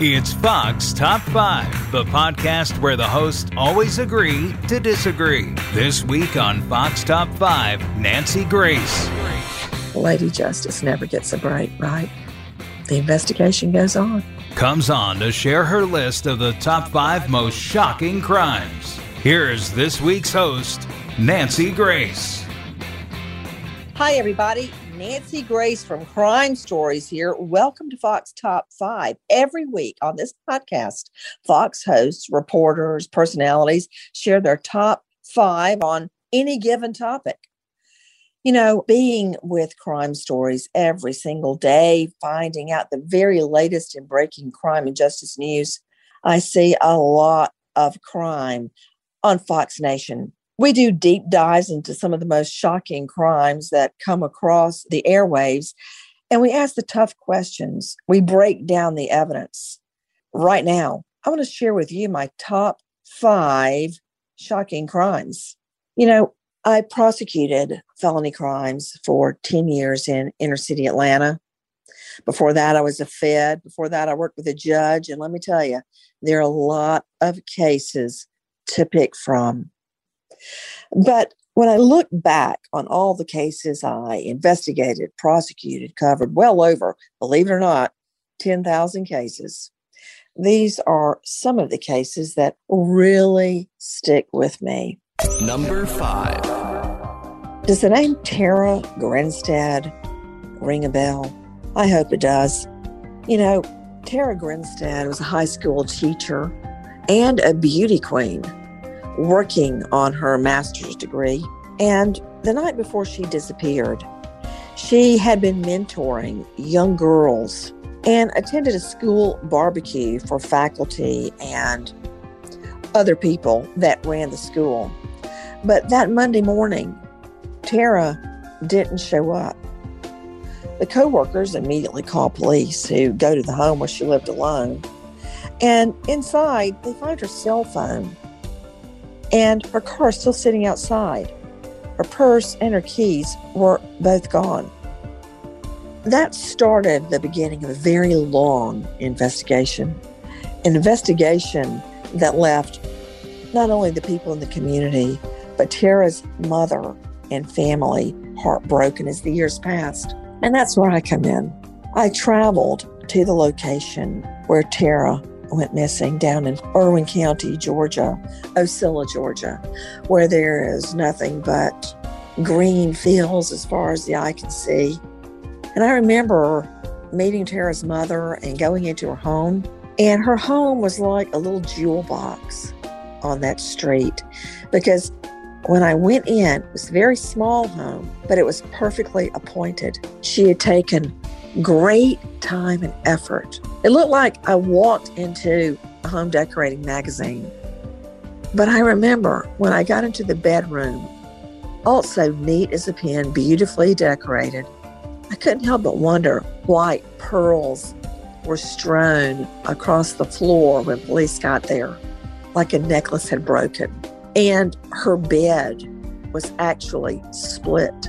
It's Fox Top 5, the podcast where the hosts always agree to disagree. This week on Fox Top 5, Nancy Grace. Lady Justice never gets a break, right? The investigation goes on. Comes on to share her list of the top five most shocking crimes. Here's this week's host, Nancy Grace. Hi, everybody. Nancy Grace from Crime Stories here. Welcome to Fox Top 5. Every week on this podcast, Fox hosts, reporters, personalities share their top five on any given topic. You know, being with crime stories every single day, finding out the very latest in breaking crime and justice news, I see a lot of crime on Fox Nation we do deep dives into some of the most shocking crimes that come across the airwaves, and we ask the tough questions. We break down the evidence. Right now, I want to share with you my top five shocking crimes. You know, I prosecuted felony crimes for 10 years in inner city Atlanta. Before that, I was a Fed. Before that, I worked with a judge. And let me tell you, there are a lot of cases to pick from. But when I look back on all the cases I investigated, prosecuted, covered, well over, believe it or not, 10,000 cases, these are some of the cases that really stick with me. Number five. Does the name Tara Grinstead ring a bell? I hope it does. You know, Tara Grinstead was a high school teacher and a beauty queen working on her master's degree. And the night before she disappeared, she had been mentoring young girls and attended a school barbecue for faculty and other people that ran the school. But that Monday morning, Tara didn't show up. The coworkers immediately call police who go to the home where she lived alone. And inside, they find her cell phone and her car still sitting outside. Her purse and her keys were both gone. That started the beginning of a very long investigation, an investigation that left not only the people in the community, but Tara's mother and family heartbroken as the years passed. And that's where I come in. I traveled to the location where Tara went missing down in Irwin County, Georgia, Ocilla, Georgia, where there is nothing but green fields as far as the eye can see. And I remember meeting Tara's mother and going into her home. And her home was like a little jewel box on that street because when I went in, it was a very small home, but it was perfectly appointed. She had taken great time and effort. It looked like I walked into a home decorating magazine. But I remember when I got into the bedroom, also neat as a pin, beautifully decorated, I couldn't help but wonder why pearls were strewn across the floor when police got there, like a necklace had broken. And her bed was actually split.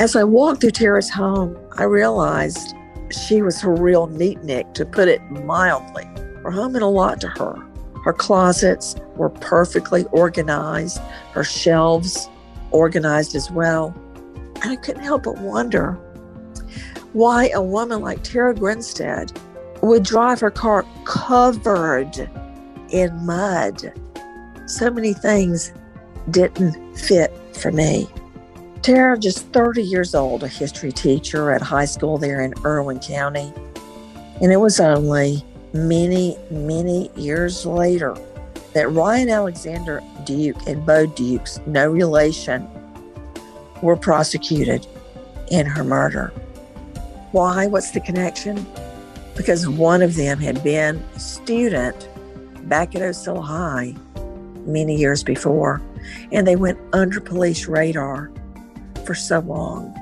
As I walked through Tara's home, I realized she was a real neatnik, to put it mildly. Her home meant a lot to her. Her closets were perfectly organized, her shelves organized as well. And I couldn't help but wonder why a woman like Tara Grinstead would drive her car covered in mud. So many things didn't fit for me. Tara, just 30 years old, a history teacher at high school there in Irwin County. And it was only many, many years later that Ryan Alexander Duke and Bo Dukes no relation were prosecuted in her murder. Why? What's the connection? because one of them had been a student back at Ocilla High many years before, and they went under police radar for so long.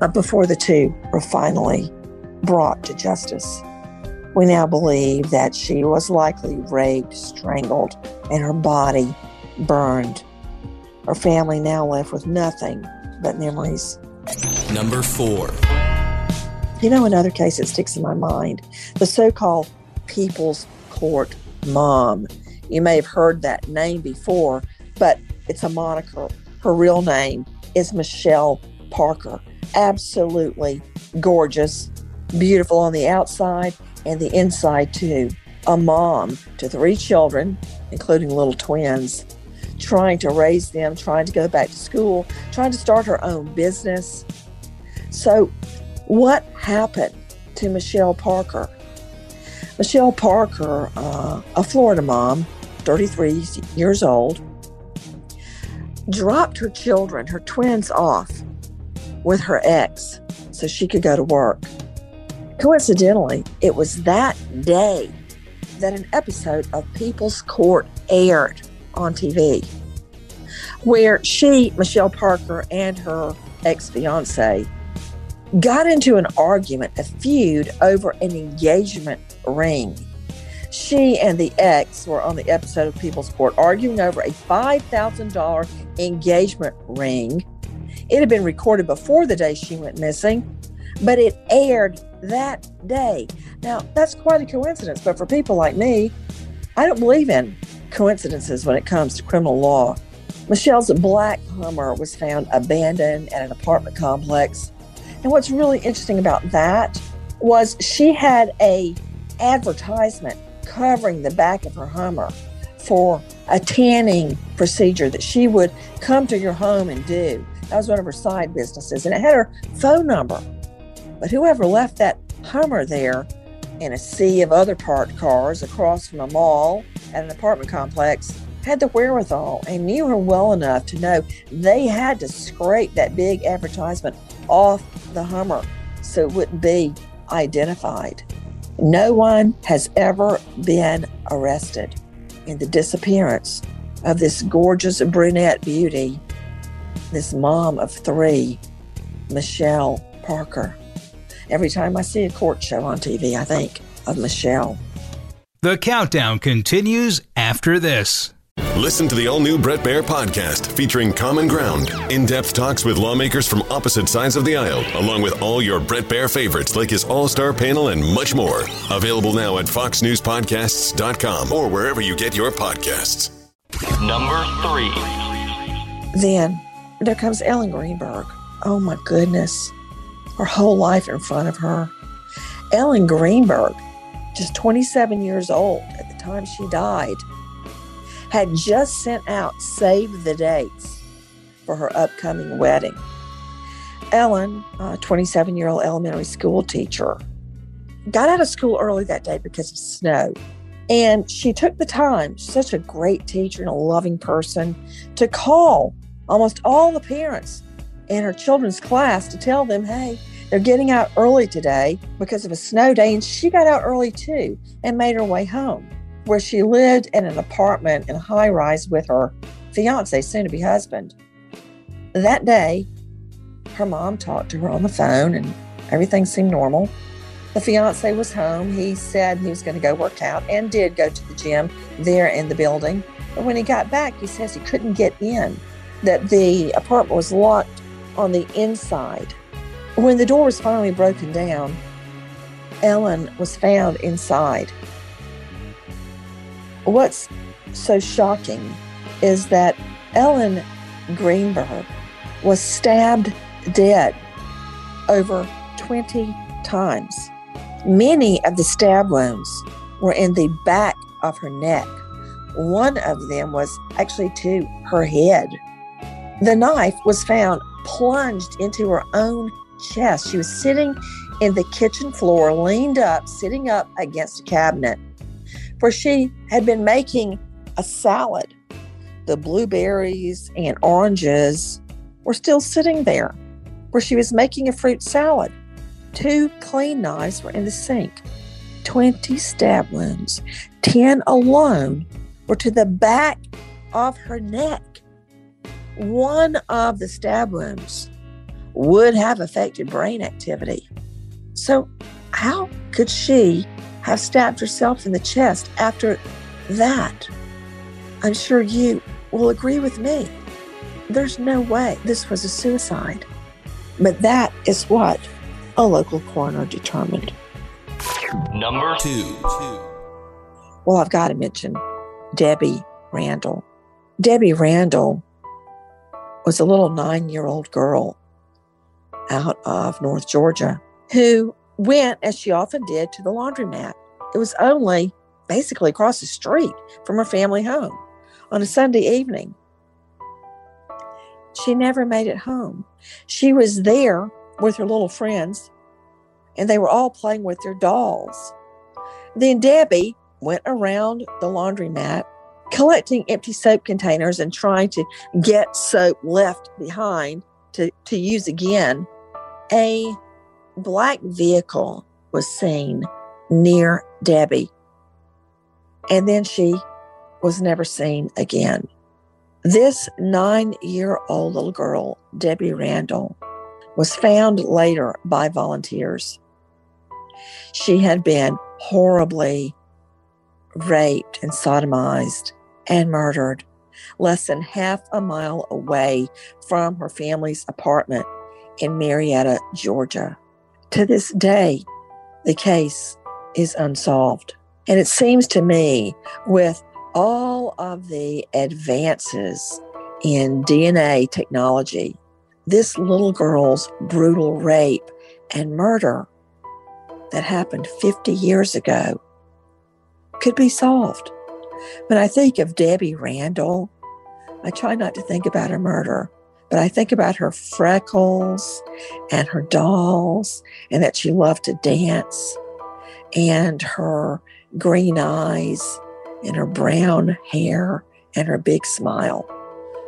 But before the two were finally brought to justice, we now believe that she was likely raped, strangled, and her body burned. Her family now left with nothing but memories. Number four. You know, another case that sticks in my mind the so called People's Court Mom. You may have heard that name before, but it's a moniker. Her real name is Michelle Parker. Absolutely gorgeous, beautiful on the outside and the inside, too. A mom to three children, including little twins, trying to raise them, trying to go back to school, trying to start her own business. So, what happened to Michelle Parker? Michelle Parker, uh, a Florida mom, 33 years old, dropped her children, her twins, off with her ex so she could go to work. Coincidentally, it was that day that an episode of People's Court aired on TV, where she, Michelle Parker, and her ex fiance got into an argument, a feud over an engagement ring. She and the ex were on the episode of People's Court arguing over a $5,000 engagement ring. It had been recorded before the day she went missing, but it aired that day. Now, that's quite a coincidence, but for people like me, I don't believe in coincidences when it comes to criminal law. Michelle's black Hummer was found abandoned at an apartment complex. And what's really interesting about that was she had a advertisement covering the back of her Hummer for a tanning procedure that she would come to your home and do. That was one of her side businesses, and it had her phone number. But whoever left that Hummer there in a sea of other parked cars across from a mall at an apartment complex had the wherewithal and knew her well enough to know they had to scrape that big advertisement off the Hummer so it wouldn't be identified. No one has ever been arrested in the disappearance of this gorgeous brunette beauty, this mom of three, Michelle Parker. Every time I see a court show on TV, I think of Michelle. The countdown continues after this. Listen to the all new Brett Baier podcast featuring Common Ground, in depth talks with lawmakers from opposite sides of the aisle, along with all your Brett Baier favorites like his all star panel and much more. Available now at FoxNewsPodcasts.com or wherever you get your podcasts. Number three. Then there comes Ellen Greenberg. Oh my goodness. Her whole life in front of her. Ellen Greenberg, just 27 years old at the time she died, had just sent out save the dates for her upcoming wedding. Ellen, a 27 year old elementary school teacher, got out of school early that day because of snow. And she took the time, such a great teacher and a loving person, to call almost all the parents in her children's class to tell them, hey, they're getting out early today because of a snow day. And she got out early too and made her way home, where she lived in an apartment in high rise with her fiance, soon to be husband. That day, her mom talked to her on the phone and everything seemed normal. The fiance was home. He said he was going to go work out and did go to the gym there in the building. But when he got back, he says he couldn't get in, that the apartment was locked on the inside. When the door was finally broken down, Ellen was found inside. What's so shocking is that Ellen Greenberg was stabbed dead over 20 times. Many of the stab wounds were in the back of her neck. One of them was actually to her head. The knife was found plunged into her own chest. She was sitting in the kitchen floor, leaned up, sitting up against a cabinet, for she had been making a salad. The blueberries and oranges were still sitting there, where she was making a fruit salad. Two clean knives were in the sink. 20 stab wounds, 10 alone were to the back of her neck. One of the stab wounds would have affected brain activity. So, how could she have stabbed herself in the chest after that? I'm sure you will agree with me. There's no way this was a suicide. But that is what a local coroner determined. Number two. Well, I've got to mention Debbie Randall. Debbie Randall was a little nine year old girl out of North Georgia who went, as she often did, to the laundromat. It was only basically across the street from her family home on a Sunday evening. She never made it home. She was there with her little friends, and they were all playing with their dolls. Then Debbie went around the laundromat collecting empty soap containers and trying to get soap left behind to, to use again. A black vehicle was seen near Debbie. And then she was never seen again. This nine year old little girl, Debbie Randall, was found later by volunteers. She had been horribly raped and sodomized and murdered less than half a mile away from her family's apartment in Marietta, Georgia. To this day, the case is unsolved. And it seems to me, with all of the advances in DNA technology, this little girl's brutal rape and murder that happened 50 years ago could be solved. When I think of Debbie Randall, I try not to think about her murder, but I think about her freckles and her dolls, and that she loved to dance, and her green eyes, and her brown hair, and her big smile.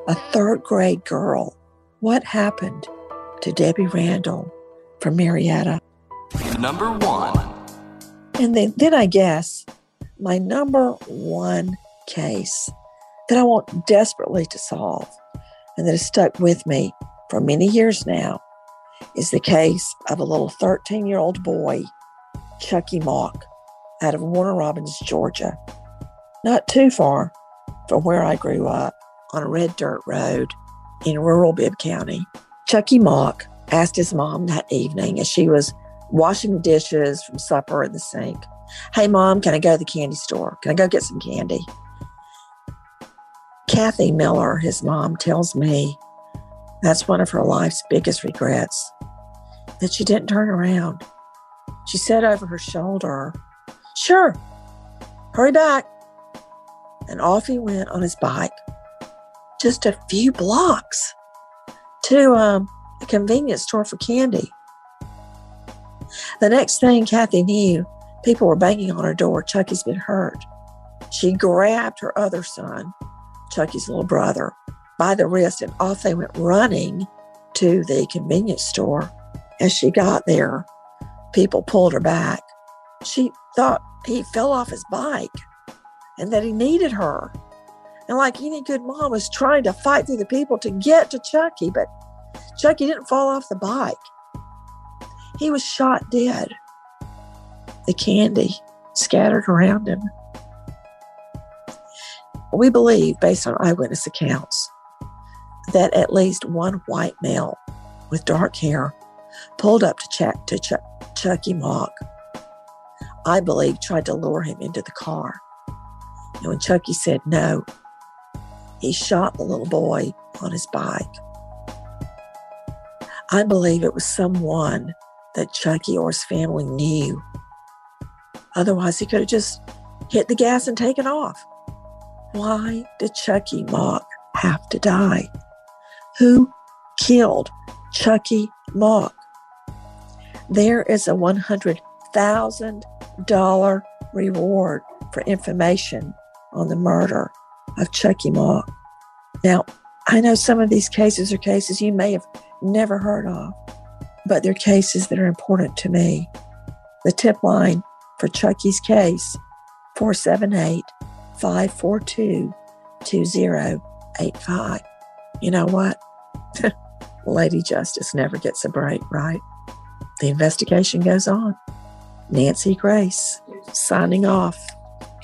A third grade girl. What happened to Debbie Randall from Marietta? Number one. And then, then I guess my number one case that I want desperately to solve and that has stuck with me for many years now is the case of a little 13 year old boy, Chucky Mock, out of Warner Robins, Georgia. Not too far from where I grew up on a red dirt road in rural Bibb County. Chucky Mock asked his mom that evening as she was washing the dishes from supper in the sink Hey, mom, can I go to the candy store? Can I go get some candy? Kathy Miller, his mom, tells me that's one of her life's biggest regrets that she didn't turn around. She said over her shoulder, Sure, hurry back. And off he went on his bike, just a few blocks to um, a convenience store for candy. The next thing Kathy knew, people were banging on her door. Chucky's been hurt. She grabbed her other son, Chucky's little brother, by the wrist, and off they went running to the convenience store. As she got there, people pulled her back. She thought he fell off his bike and that he needed her. And like any good mom was trying to fight through the people to get to Chucky, but Chucky didn't fall off the bike. He was shot dead. The candy scattered around him. We believe, based on eyewitness accounts, that at least one white male with dark hair pulled up to check to Ch- Chucky Mock. I believe tried to lure him into the car. And when Chucky said no, he shot the little boy on his bike. I believe it was someone that Chucky or his family knew. Otherwise, he could have just hit the gas and taken off. Why did Chucky Mock have to die? Who killed Chucky Mock? There is a $100,000 reward for information on the murder of Chucky Mock. Now, I know some of these cases are cases you may have never heard of, but they're cases that are important to me. The tip line for Chucky's case 478 542 2085. You know what? Lady Justice never gets a break, right? The investigation goes on. Nancy Grace signing off.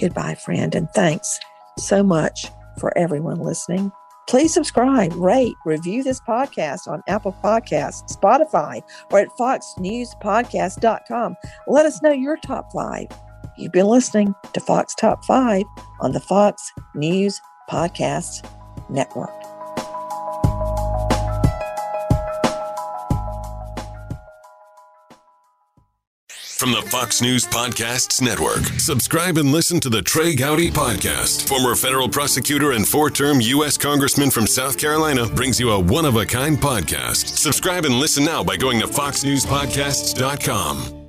Goodbye, friend, and thanks so much for everyone listening. Please subscribe, rate, review this podcast on Apple Podcasts, Spotify, or at foxnewspodcast.com. Let us know your top five. You've been listening to Fox Top 5 on the Fox News Podcasts Network. From the Fox News Podcasts Network, subscribe and listen to the Trey Gowdy Podcast. Former federal prosecutor and four term U.S. Congressman from South Carolina brings you a one of a kind podcast. Subscribe and listen now by going to foxnewspodcasts.com.